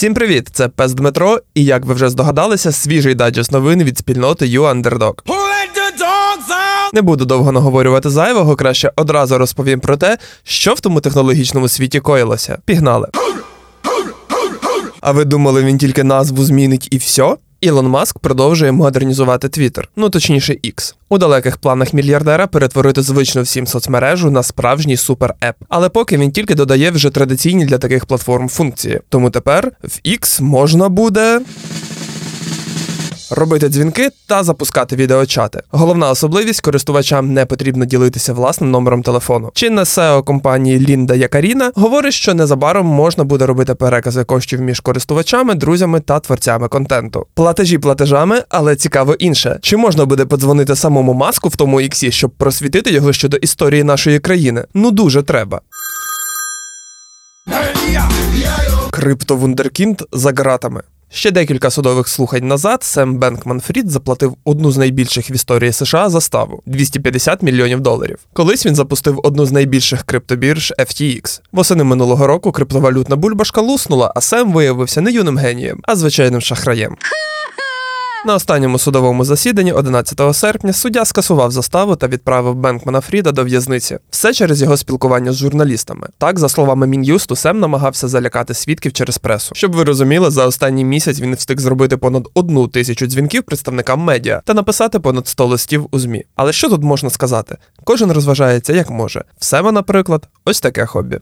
Всім привіт! Це Пес Дмитро, і як ви вже здогадалися, свіжий дайджест новин від спільноти YouUnderdog. Не буду довго наговорювати зайвого, краще одразу розповім про те, що в тому технологічному світі коїлося. Пігнали. А ви думали, він тільки назву змінить і все? Ілон Маск продовжує модернізувати Твіттер, ну точніше X. У далеких планах мільярдера перетворити звичну всім соцмережу на справжній супер-еп. Але поки він тільки додає вже традиційні для таких платформ функції. Тому тепер в X можна буде робити дзвінки та запускати відеочати. Головна особливість користувачам не потрібно ділитися власним номером телефону. Чинна SEO компанії Лінда Якаріна говорить, що незабаром можна буде робити перекази коштів між користувачами, друзями та творцями контенту. Платежі платежами, але цікаво інше: чи можна буде подзвонити самому маску в тому іксі, щоб просвітити його щодо історії нашої країни? Ну дуже треба. Криптовундеркінд за ґратами. Ще декілька судових слухань назад Сем Бенкман Фрід заплатив одну з найбільших в історії США заставу 250 мільйонів доларів. Колись він запустив одну з найбільших криптобірж FTX. Восени минулого року криптовалютна бульбашка луснула, а Сем виявився не юним генієм, а звичайним шахраєм. На останньому судовому засіданні 11 серпня суддя скасував заставу та відправив Бенкмана Фріда до в'язниці. Все через його спілкування з журналістами. Так, за словами Мін'юсту, Сем намагався залякати свідків через пресу. Щоб ви розуміли, за останній місяць він встиг зробити понад одну тисячу дзвінків представникам медіа та написати понад 100 листів у змі. Але що тут можна сказати? Кожен розважається як може. В Сема, наприклад, ось таке хобі.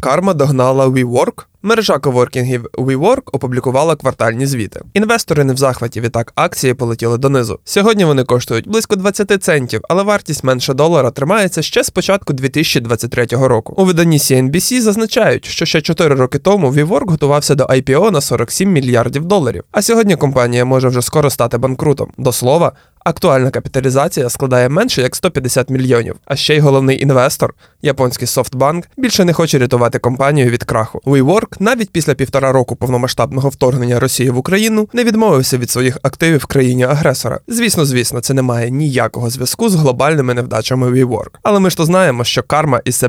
Карма догнала WeWork. Мережа коворкінгів WeWork опублікувала квартальні звіти. Інвестори не в захваті, відтак акції полетіли донизу. Сьогодні вони коштують близько 20 центів, але вартість менше долара тримається ще з початку 2023 року. У виданні CNBC зазначають, що ще 4 роки тому WeWork готувався до IPO на 47 мільярдів доларів. А сьогодні компанія може вже скоро стати банкрутом. До слова, Актуальна капіталізація складає менше як 150 мільйонів. А ще й головний інвестор, японський SoftBank, більше не хоче рятувати компанію від краху. WeWork навіть після півтора року повномасштабного вторгнення Росії в Україну не відмовився від своїх активів в країні агресора. Звісно, звісно, це не має ніякого зв'язку з глобальними невдачами WeWork. Але ми ж то знаємо, що карма і се...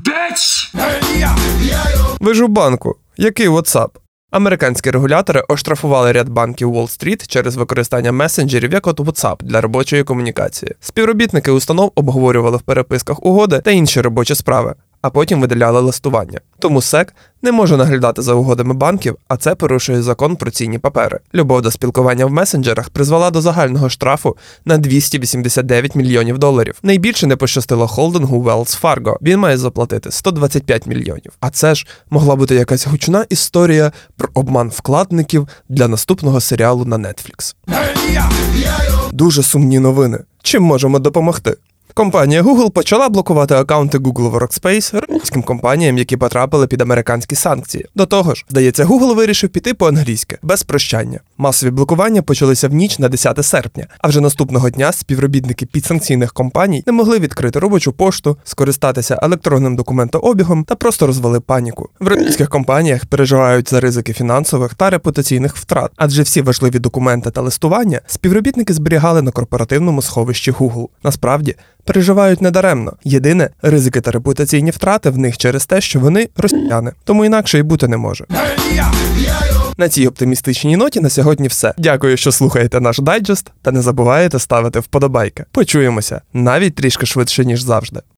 Ви ж у банку. Який WhatsApp? Американські регулятори оштрафували ряд банків Уолл-стріт через використання месенджерів як от WhatsApp для робочої комунікації. Співробітники установ обговорювали в переписках угоди та інші робочі справи а потім видаляли листування. Тому СЕК не може наглядати за угодами банків, а це порушує закон про цінні папери. Любов до спілкування в месенджерах призвела до загального штрафу на 289 мільйонів доларів. Найбільше не пощастило холдингу Wells Fargo. Він має заплатити 125 мільйонів. А це ж могла бути якась гучна історія про обман вкладників для наступного серіалу на Netflix. Дуже сумні новини. Чим можемо допомогти? Компанія Google почала блокувати аккаунти Google Workspace російським компаніям, які потрапили під американські санкції. До того ж, здається, Google вирішив піти по-англійськи, без прощання. Масові блокування почалися в ніч на 10 серпня, а вже наступного дня співробітники підсанкційних компаній не могли відкрити робочу пошту, скористатися електронним документообігом та просто розвели паніку. В російських компаніях переживають за ризики фінансових та репутаційних втрат, адже всі важливі документи та листування співробітники зберігали на корпоративному сховищі Google. Насправді переживають недаремно. Єдине ризики та репутаційні втрати в них через те, що вони росіяни, тому інакше й бути не може. На цій оптимістичній ноті на сьогодні все. Дякую, що слухаєте наш дайджест, та не забуваєте ставити вподобайки. Почуємося навіть трішки швидше ніж завжди.